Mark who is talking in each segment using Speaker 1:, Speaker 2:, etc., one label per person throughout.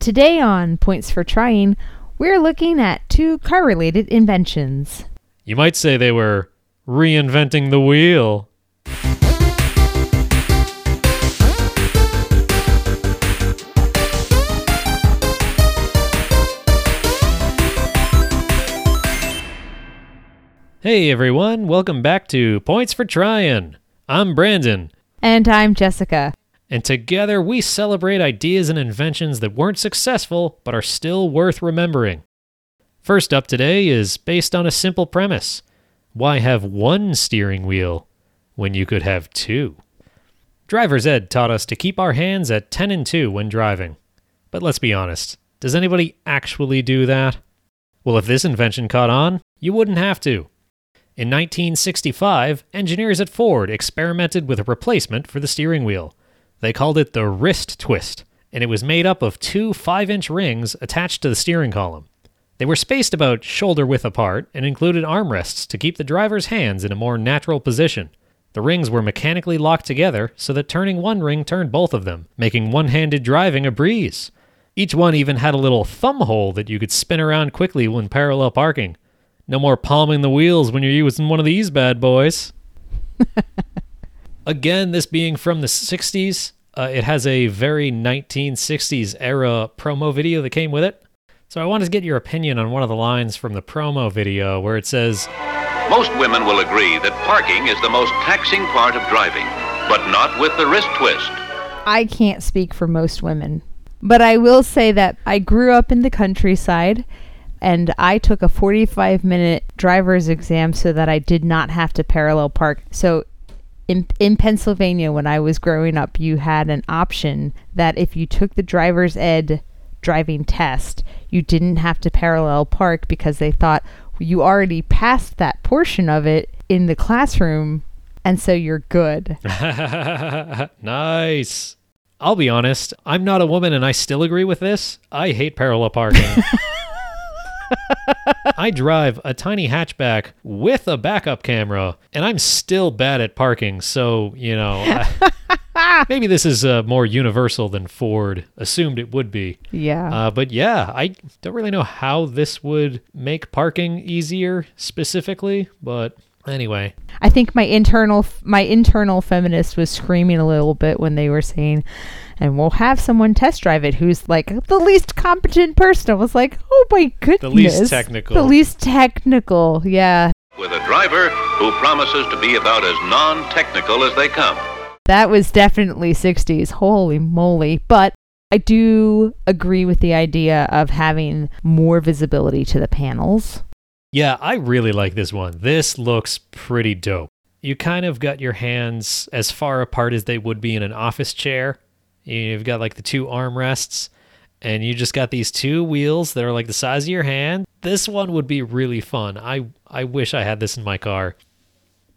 Speaker 1: Today on Points for Trying, we're looking at two car related inventions.
Speaker 2: You might say they were reinventing the wheel. Hey everyone, welcome back to Points for Trying. I'm Brandon,
Speaker 1: And I'm Jessica.
Speaker 2: And together we celebrate ideas and inventions that weren't successful but are still worth remembering. First up today is based on a simple premise why have one steering wheel when you could have two? Driver's ed taught us to keep our hands at 10 and 2 when driving. But let's be honest, does anybody actually do that? Well, if this invention caught on, you wouldn't have to. In 1965, engineers at Ford experimented with a replacement for the steering wheel. They called it the wrist twist, and it was made up of two 5 inch rings attached to the steering column. They were spaced about shoulder width apart and included armrests to keep the driver's hands in a more natural position. The rings were mechanically locked together so that turning one ring turned both of them, making one handed driving a breeze. Each one even had a little thumb hole that you could spin around quickly when parallel parking. No more palming the wheels when you're using one of these bad boys. Again, this being from the 60s, uh, it has a very 1960s era promo video that came with it. So I wanted to get your opinion on one of the lines from the promo video where it says,
Speaker 3: Most women will agree that parking is the most taxing part of driving, but not with the wrist twist.
Speaker 1: I can't speak for most women, but I will say that I grew up in the countryside and I took a 45 minute driver's exam so that I did not have to parallel park. So in, in Pennsylvania, when I was growing up, you had an option that if you took the driver's ed driving test, you didn't have to parallel park because they thought you already passed that portion of it in the classroom and so you're good.
Speaker 2: nice. I'll be honest, I'm not a woman and I still agree with this. I hate parallel parking. I drive a tiny hatchback with a backup camera, and I'm still bad at parking. So, you know, I- maybe this is uh, more universal than Ford assumed it would be.
Speaker 1: Yeah.
Speaker 2: Uh, but yeah, I don't really know how this would make parking easier specifically. But anyway,
Speaker 1: I think my internal my internal feminist was screaming a little bit when they were saying, "And we'll have someone test drive it who's like the least competent person." I was like, "Oh my goodness, The
Speaker 2: least technical.
Speaker 1: the least technical." Yeah,
Speaker 3: With a driver who promises to be about as non technical as they come.
Speaker 1: that was definitely '60s. Holy moly! But I do agree with the idea of having more visibility to the panels.
Speaker 2: Yeah, I really like this one. This looks pretty dope. You kind of got your hands as far apart as they would be in an office chair. You've got like the two armrests, and you just got these two wheels that are like the size of your hand. This one would be really fun. I I wish I had this in my car.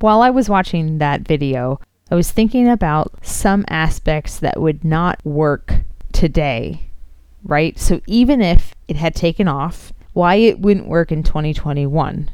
Speaker 1: While I was watching that video, I was thinking about some aspects that would not work today, right? So even if it had taken off, why it wouldn't work in 2021.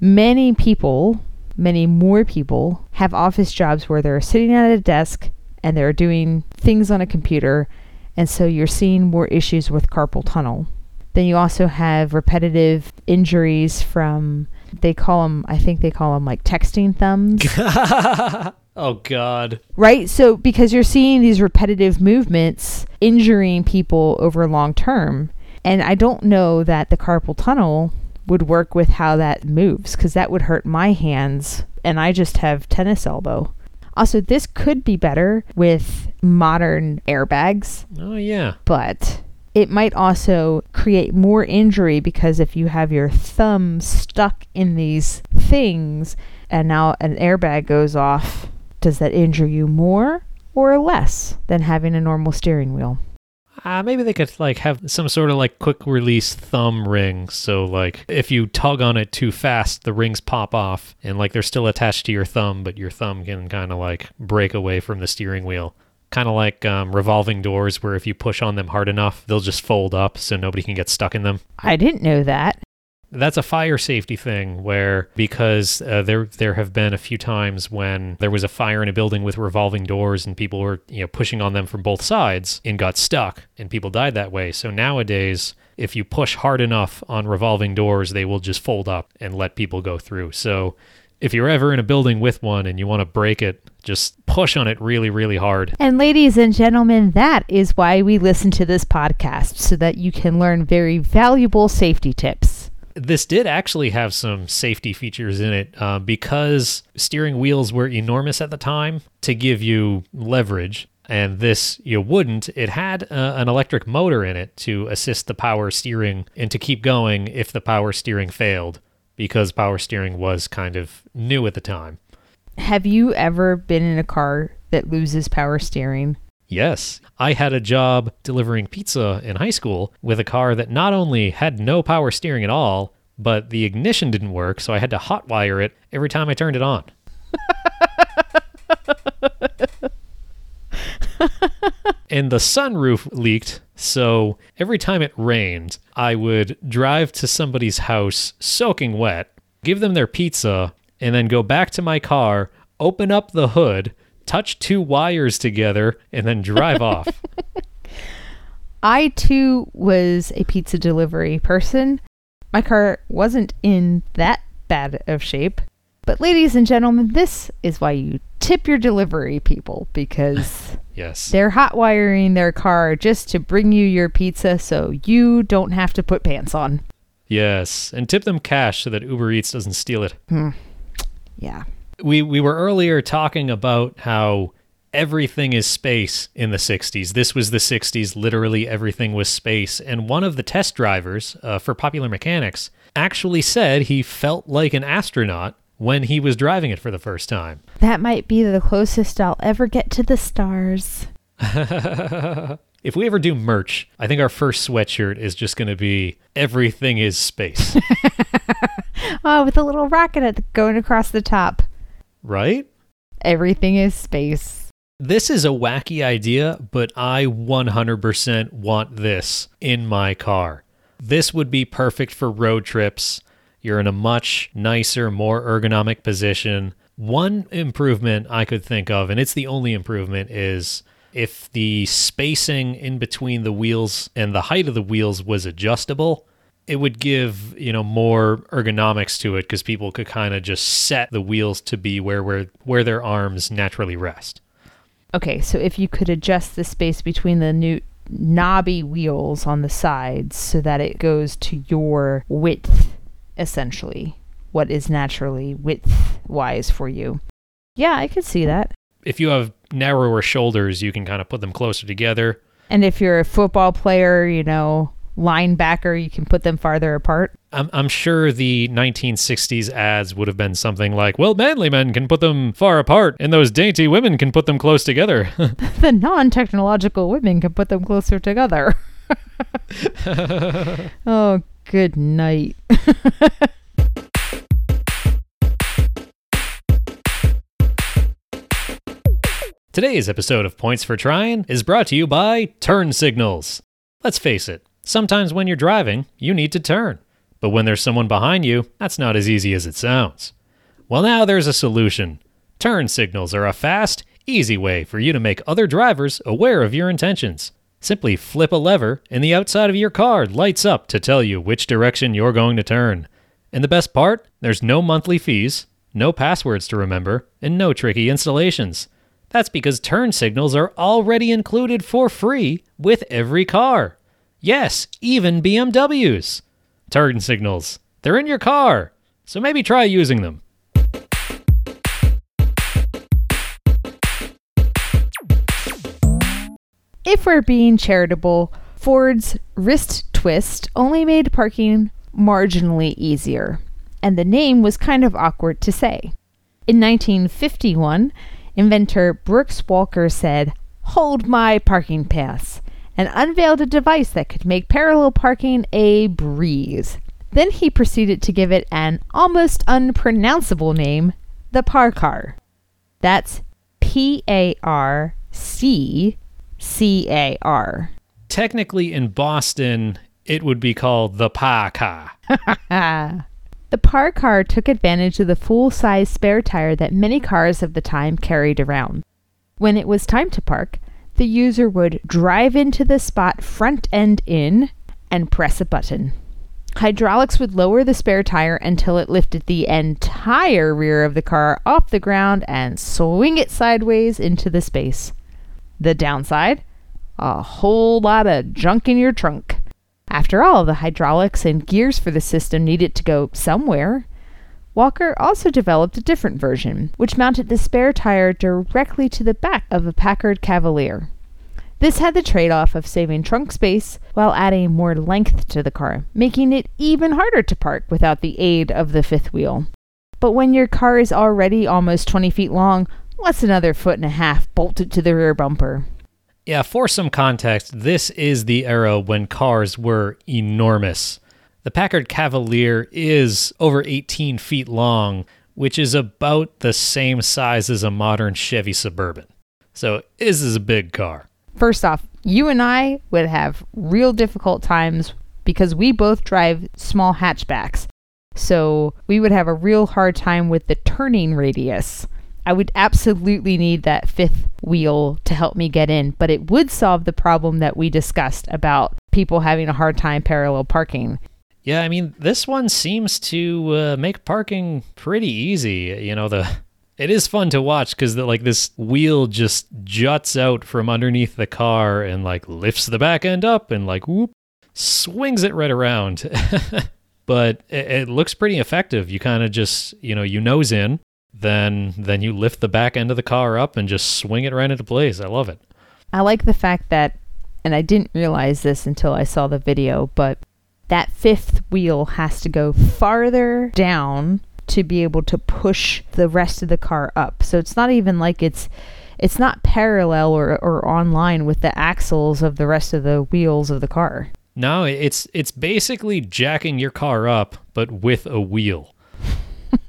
Speaker 1: Many people, many more people, have office jobs where they're sitting at a desk and they're doing things on a computer, and so you're seeing more issues with carpal tunnel. Then you also have repetitive injuries from they call them I think they call them like texting thumbs.
Speaker 2: oh God.
Speaker 1: right? So because you're seeing these repetitive movements injuring people over long term, and I don't know that the carpal tunnel would work with how that moves because that would hurt my hands, and I just have tennis elbow. Also, this could be better with modern airbags,
Speaker 2: Oh yeah.
Speaker 1: but it might also create more injury because if you have your thumb stuck in these things and now an airbag goes off, does that injure you more or less than having a normal steering wheel?
Speaker 2: Uh, maybe they could like have some sort of like quick release thumb ring. So like if you tug on it too fast, the rings pop off and like they're still attached to your thumb, but your thumb can kind of like break away from the steering wheel. Kind of like um, revolving doors, where if you push on them hard enough, they'll just fold up so nobody can get stuck in them.
Speaker 1: I didn't know that.
Speaker 2: That's a fire safety thing where because uh, there there have been a few times when there was a fire in a building with revolving doors and people were you know pushing on them from both sides and got stuck and people died that way. So nowadays if you push hard enough on revolving doors, they will just fold up and let people go through. So if you're ever in a building with one and you want to break it, just push on it really, really hard.
Speaker 1: And ladies and gentlemen, that is why we listen to this podcast so that you can learn very valuable safety tips.
Speaker 2: This did actually have some safety features in it uh, because steering wheels were enormous at the time to give you leverage. And this you wouldn't. It had uh, an electric motor in it to assist the power steering and to keep going if the power steering failed because power steering was kind of new at the time.
Speaker 1: Have you ever been in a car that loses power steering?
Speaker 2: Yes. I had a job delivering pizza in high school with a car that not only had no power steering at all, but the ignition didn't work, so I had to hotwire it every time I turned it on. and the sunroof leaked, so every time it rained, I would drive to somebody's house soaking wet, give them their pizza, and then go back to my car, open up the hood, touch two wires together, and then drive off.
Speaker 1: I too was a pizza delivery person. My car wasn't in that bad of shape. But, ladies and gentlemen, this is why you tip your delivery people because
Speaker 2: yes,
Speaker 1: they're hot wiring their car just to bring you your pizza so you don't have to put pants on.
Speaker 2: Yes, and tip them cash so that Uber Eats doesn't steal it.
Speaker 1: Hmm. Yeah.
Speaker 2: We we were earlier talking about how everything is space in the 60s. This was the 60s. Literally everything was space. And one of the test drivers uh, for Popular Mechanics actually said he felt like an astronaut when he was driving it for the first time.
Speaker 1: That might be the closest I'll ever get to the stars.
Speaker 2: if we ever do merch, I think our first sweatshirt is just going to be everything is space.
Speaker 1: oh, with a little rocket going across the top.
Speaker 2: Right?
Speaker 1: Everything is space.
Speaker 2: This is a wacky idea, but I 100% want this in my car. This would be perfect for road trips. You're in a much nicer, more ergonomic position. One improvement I could think of, and it's the only improvement, is if the spacing in between the wheels and the height of the wheels was adjustable, it would give, you know, more ergonomics to it because people could kind of just set the wheels to be where where where their arms naturally rest.
Speaker 1: Okay, so if you could adjust the space between the new knobby wheels on the sides so that it goes to your width essentially what is naturally width wise for you. Yeah, I could see that.
Speaker 2: If you have narrower shoulders, you can kind of put them closer together.
Speaker 1: And if you're a football player, you know, linebacker, you can put them farther apart.
Speaker 2: I'm, I'm sure the 1960s ads would have been something like, well, manly men can put them far apart, and those dainty women can put them close together.
Speaker 1: the non technological women can put them closer together. oh, Good night.
Speaker 2: Today's episode of Points for Trying is brought to you by Turn Signals. Let's face it, sometimes when you're driving, you need to turn. But when there's someone behind you, that's not as easy as it sounds. Well, now there's a solution. Turn signals are a fast, easy way for you to make other drivers aware of your intentions. Simply flip a lever, and the outside of your car lights up to tell you which direction you're going to turn. And the best part? There's no monthly fees, no passwords to remember, and no tricky installations. That's because turn signals are already included for free with every car. Yes, even BMWs. Turn signals. They're in your car, so maybe try using them.
Speaker 1: If we're being charitable, Ford's wrist twist only made parking marginally easier, and the name was kind of awkward to say. In 1951, inventor Brooks Walker said, Hold my parking pass, and unveiled a device that could make parallel parking a breeze. Then he proceeded to give it an almost unpronounceable name, the Parcar. That's P A R C C A R.
Speaker 2: Technically, in Boston, it would be called the Pa car.
Speaker 1: The par car took advantage of the full size spare tire that many cars of the time carried around. When it was time to park, the user would drive into the spot front end in and press a button. Hydraulics would lower the spare tire until it lifted the entire rear of the car off the ground and swing it sideways into the space. The downside? A whole lot of junk in your trunk. After all, the hydraulics and gears for the system needed to go somewhere. Walker also developed a different version, which mounted the spare tire directly to the back of a Packard Cavalier. This had the trade off of saving trunk space while adding more length to the car, making it even harder to park without the aid of the fifth wheel. But when your car is already almost 20 feet long, what's another foot and a half bolted to the rear bumper?
Speaker 2: Yeah, for some context, this is the era when cars were enormous. The Packard Cavalier is over 18 feet long, which is about the same size as a modern Chevy Suburban. So, this is a big car.
Speaker 1: First off, you and I would have real difficult times because we both drive small hatchbacks. So we would have a real hard time with the turning radius. I would absolutely need that fifth wheel to help me get in, but it would solve the problem that we discussed about people having a hard time parallel parking.
Speaker 2: Yeah, I mean, this one seems to uh, make parking pretty easy. You know, the it is fun to watch because like this wheel just juts out from underneath the car and like lifts the back end up and like whoop swings it right around. but it, it looks pretty effective. You kind of just you know you nose in, then then you lift the back end of the car up and just swing it right into place. I love it.
Speaker 1: I like the fact that, and I didn't realize this until I saw the video, but that fifth wheel has to go farther down to be able to push the rest of the car up. So it's not even like it's it's not parallel or, or online with the axles of the rest of the wheels of the car.
Speaker 2: No, it's it's basically jacking your car up, but with a wheel.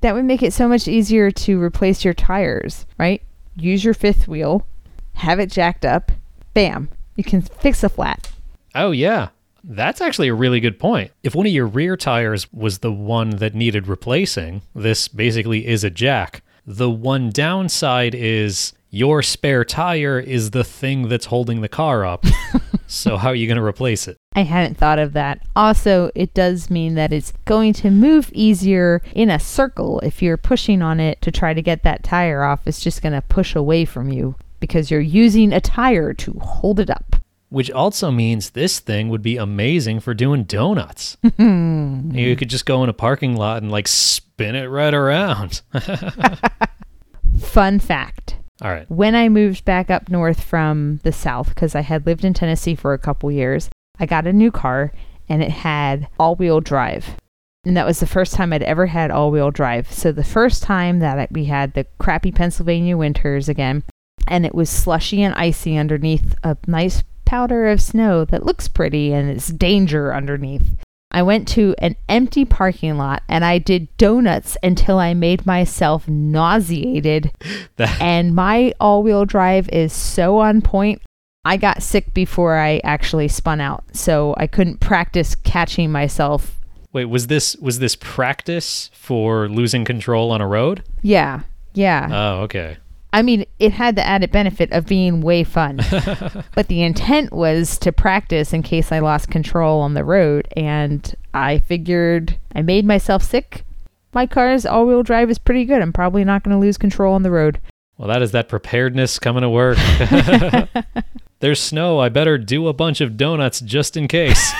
Speaker 1: that would make it so much easier to replace your tires, right? Use your fifth wheel, have it jacked up, bam, you can fix a flat.
Speaker 2: Oh yeah. That's actually a really good point. If one of your rear tires was the one that needed replacing, this basically is a jack. The one downside is your spare tire is the thing that's holding the car up. so, how are you going to replace it?
Speaker 1: I hadn't thought of that. Also, it does mean that it's going to move easier in a circle. If you're pushing on it to try to get that tire off, it's just going to push away from you because you're using a tire to hold it up
Speaker 2: which also means this thing would be amazing for doing donuts. you could just go in a parking lot and like spin it right around.
Speaker 1: Fun fact.
Speaker 2: All right.
Speaker 1: When I moved back up north from the south, because I had lived in Tennessee for a couple years, I got a new car and it had all wheel drive. And that was the first time I'd ever had all wheel drive. So the first time that we had the crappy Pennsylvania winters again, and it was slushy and icy underneath a nice powder of snow that looks pretty and it's danger underneath. I went to an empty parking lot and I did donuts until I made myself nauseated. and my all wheel drive is so on point. I got sick before I actually spun out, so I couldn't practice catching myself.
Speaker 2: Wait, was this was this practice for losing control on a road?
Speaker 1: Yeah. Yeah.
Speaker 2: Oh, okay.
Speaker 1: I mean, it had the added benefit of being way fun. but the intent was to practice in case I lost control on the road. And I figured I made myself sick. My car's all wheel drive is pretty good. I'm probably not going to lose control on the road.
Speaker 2: Well, that is that preparedness coming to work. There's snow. I better do a bunch of donuts just in case.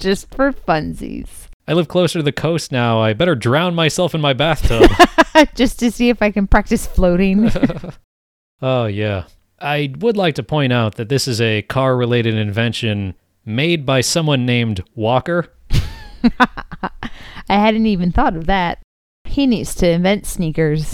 Speaker 1: just for funsies.
Speaker 2: I live closer to the coast now. I better drown myself in my bathtub.
Speaker 1: Just to see if I can practice floating.
Speaker 2: oh, yeah. I would like to point out that this is a car related invention made by someone named Walker.
Speaker 1: I hadn't even thought of that. He needs to invent sneakers.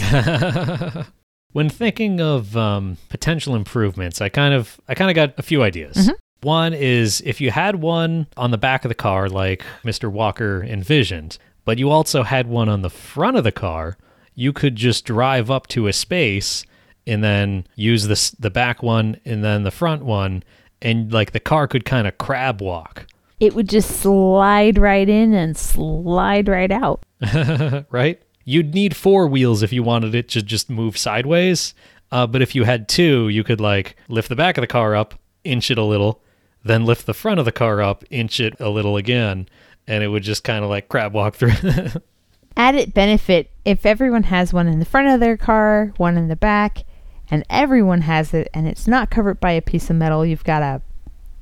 Speaker 2: when thinking of um, potential improvements, I kind of I kind of got a few ideas. Mm-hmm. One is if you had one on the back of the car, like Mr. Walker envisioned, but you also had one on the front of the car, you could just drive up to a space and then use this the back one and then the front one and like the car could kind of crab walk.
Speaker 1: It would just slide right in and slide right out.
Speaker 2: right? You'd need four wheels if you wanted it to just move sideways. Uh, but if you had two, you could like lift the back of the car up, inch it a little, then lift the front of the car up, inch it a little again, and it would just kind of like crab walk through.
Speaker 1: Added benefit if everyone has one in the front of their car, one in the back, and everyone has it, and it's not covered by a piece of metal, you've got a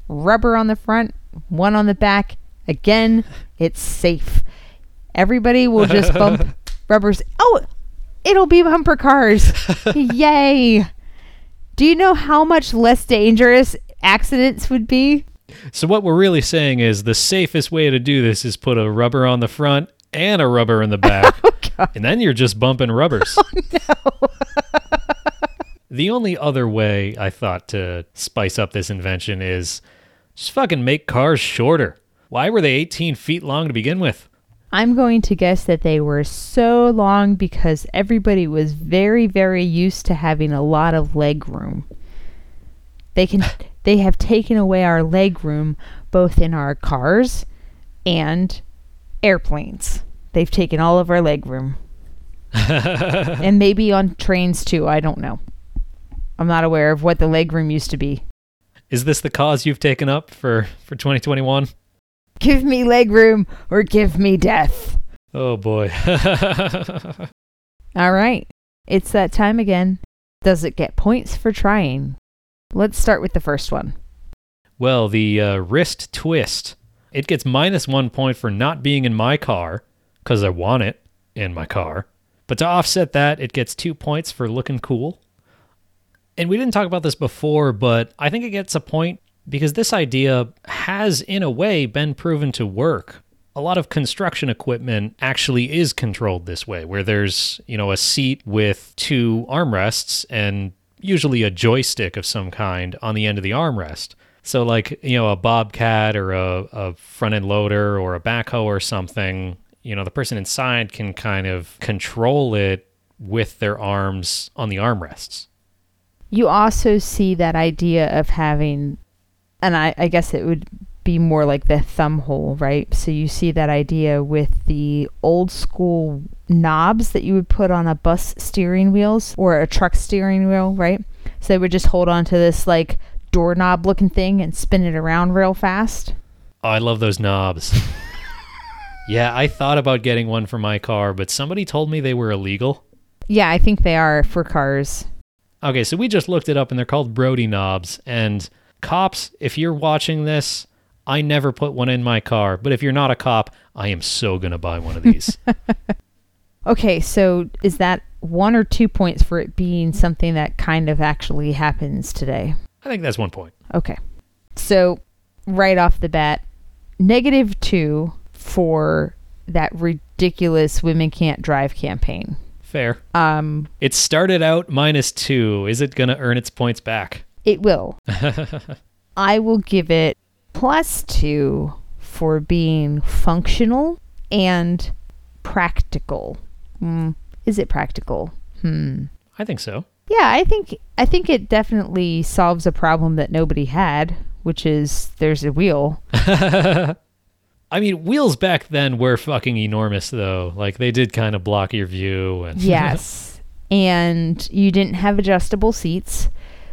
Speaker 1: rubber on the front, one on the back. Again, it's safe. Everybody will just bump rubbers. Oh, it'll be bumper cars. Yay. Do you know how much less dangerous accidents would be?
Speaker 2: so what we're really saying is the safest way to do this is put a rubber on the front and a rubber in the back. Oh, and then you're just bumping rubbers. Oh, the only other way I thought to spice up this invention is just fucking make cars shorter. Why were they 18 feet long to begin with?
Speaker 1: I'm going to guess that they were so long because everybody was very, very used to having a lot of leg room. They can they have taken away our leg room both in our cars and airplanes. They've taken all of our leg room. and maybe on trains too, I don't know. I'm not aware of what the leg room used to be.
Speaker 2: Is this the cause you've taken up for, for 2021?
Speaker 1: Give me leg room or give me death.
Speaker 2: Oh boy.
Speaker 1: All right. It's that time again. Does it get points for trying? Let's start with the first one.
Speaker 2: well, the uh, wrist twist. It gets minus one point for not being in my car, because I want it in my car. But to offset that, it gets two points for looking cool. And we didn't talk about this before, but I think it gets a point because this idea has, in a way, been proven to work. A lot of construction equipment actually is controlled this way, where there's, you know, a seat with two armrests and usually a joystick of some kind on the end of the armrest. So, like, you know, a bobcat or a, a front end loader or a backhoe or something, you know, the person inside can kind of control it with their arms on the armrests.
Speaker 1: You also see that idea of having, and I, I guess it would be more like the thumb hole, right? So you see that idea with the old school knobs that you would put on a bus steering wheels or a truck steering wheel, right? So they would just hold on to this like doorknob looking thing and spin it around real fast.
Speaker 2: Oh, I love those knobs. yeah, I thought about getting one for my car, but somebody told me they were illegal.
Speaker 1: Yeah, I think they are for cars.
Speaker 2: Okay, so we just looked it up and they're called Brody knobs. And cops, if you're watching this, I never put one in my car. But if you're not a cop, I am so going to buy one of these.
Speaker 1: Okay, so is that one or two points for it being something that kind of actually happens today?
Speaker 2: I think that's one point.
Speaker 1: Okay. So, right off the bat, negative two for that ridiculous women can't drive campaign.
Speaker 2: Fair.
Speaker 1: Um,
Speaker 2: It started out minus two. Is it going to earn its points back?
Speaker 1: it will. I will give it plus two for being functional and practical. Hmm. Is it practical? Hmm.
Speaker 2: I think so.
Speaker 1: Yeah, I think I think it definitely solves a problem that nobody had, which is there's a wheel.
Speaker 2: I mean, wheels back then were fucking enormous, though. Like, they did kind of block your view. And
Speaker 1: Yes. and you didn't have adjustable seats.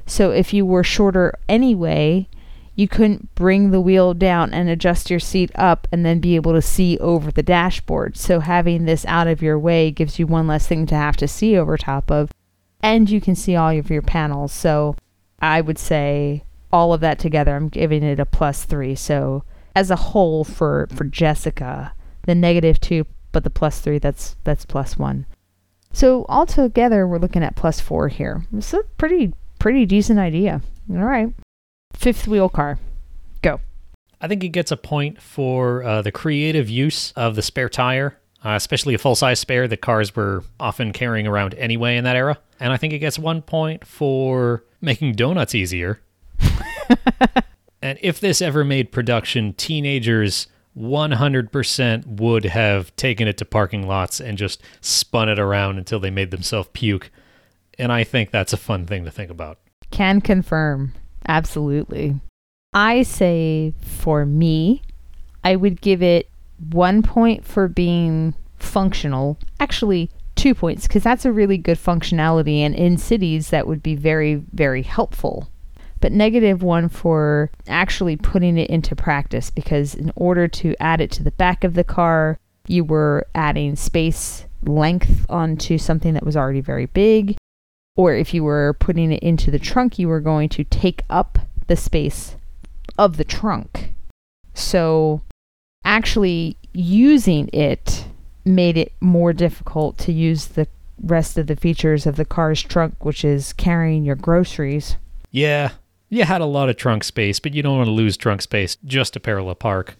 Speaker 1: So if you were shorter anyway, you couldn't bring the wheel down and adjust your seat up and then be able to see over the dashboard. So having this out of your way gives you one less thing to have to see over top of. And you can see all of your panels. So I would say all of that together, I'm giving it a plus three. So as a whole for, for Jessica, the negative two, but the plus three, that's that's plus one. So altogether, we're looking at plus four here. It's a pretty pretty decent idea. All right, fifth wheel car, go.
Speaker 2: I think it gets a point for uh, the creative use of the spare tire, uh, especially a full size spare that cars were often carrying around anyway in that era. And I think it gets one point for making donuts easier. and if this ever made production, teenagers 100% would have taken it to parking lots and just spun it around until they made themselves puke. And I think that's a fun thing to think about.
Speaker 1: Can confirm. Absolutely. I say for me, I would give it one point for being functional. Actually, two points, because that's a really good functionality. And in cities, that would be very, very helpful. But negative one for actually putting it into practice, because in order to add it to the back of the car, you were adding space length onto something that was already very big. Or if you were putting it into the trunk, you were going to take up the space of the trunk. So actually using it made it more difficult to use the rest of the features of the car's trunk, which is carrying your groceries.
Speaker 2: Yeah, you had a lot of trunk space, but you don't want to lose trunk space just to parallel park.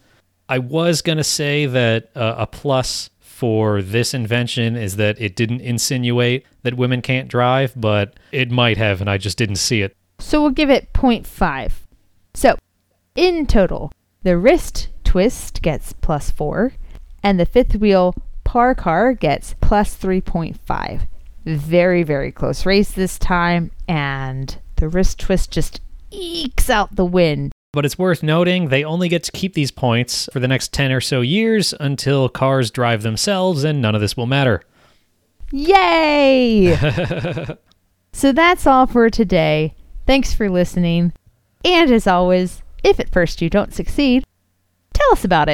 Speaker 2: I was going to say that uh, a plus for this invention is that it didn't insinuate that women can't drive, but it might have, and I just didn't see it.
Speaker 1: So we'll give it 0.5. So, in total, the wrist twist gets plus 4, and the fifth wheel par car gets plus 3.5. Very, very close race this time, and the wrist twist just ekes out the win.
Speaker 2: But it's worth noting they only get to keep these points for the next 10 or so years until cars drive themselves, and none of this will matter.
Speaker 1: Yay! so that's all for today. Thanks for listening. And as always, if at first you don't succeed, tell us about it.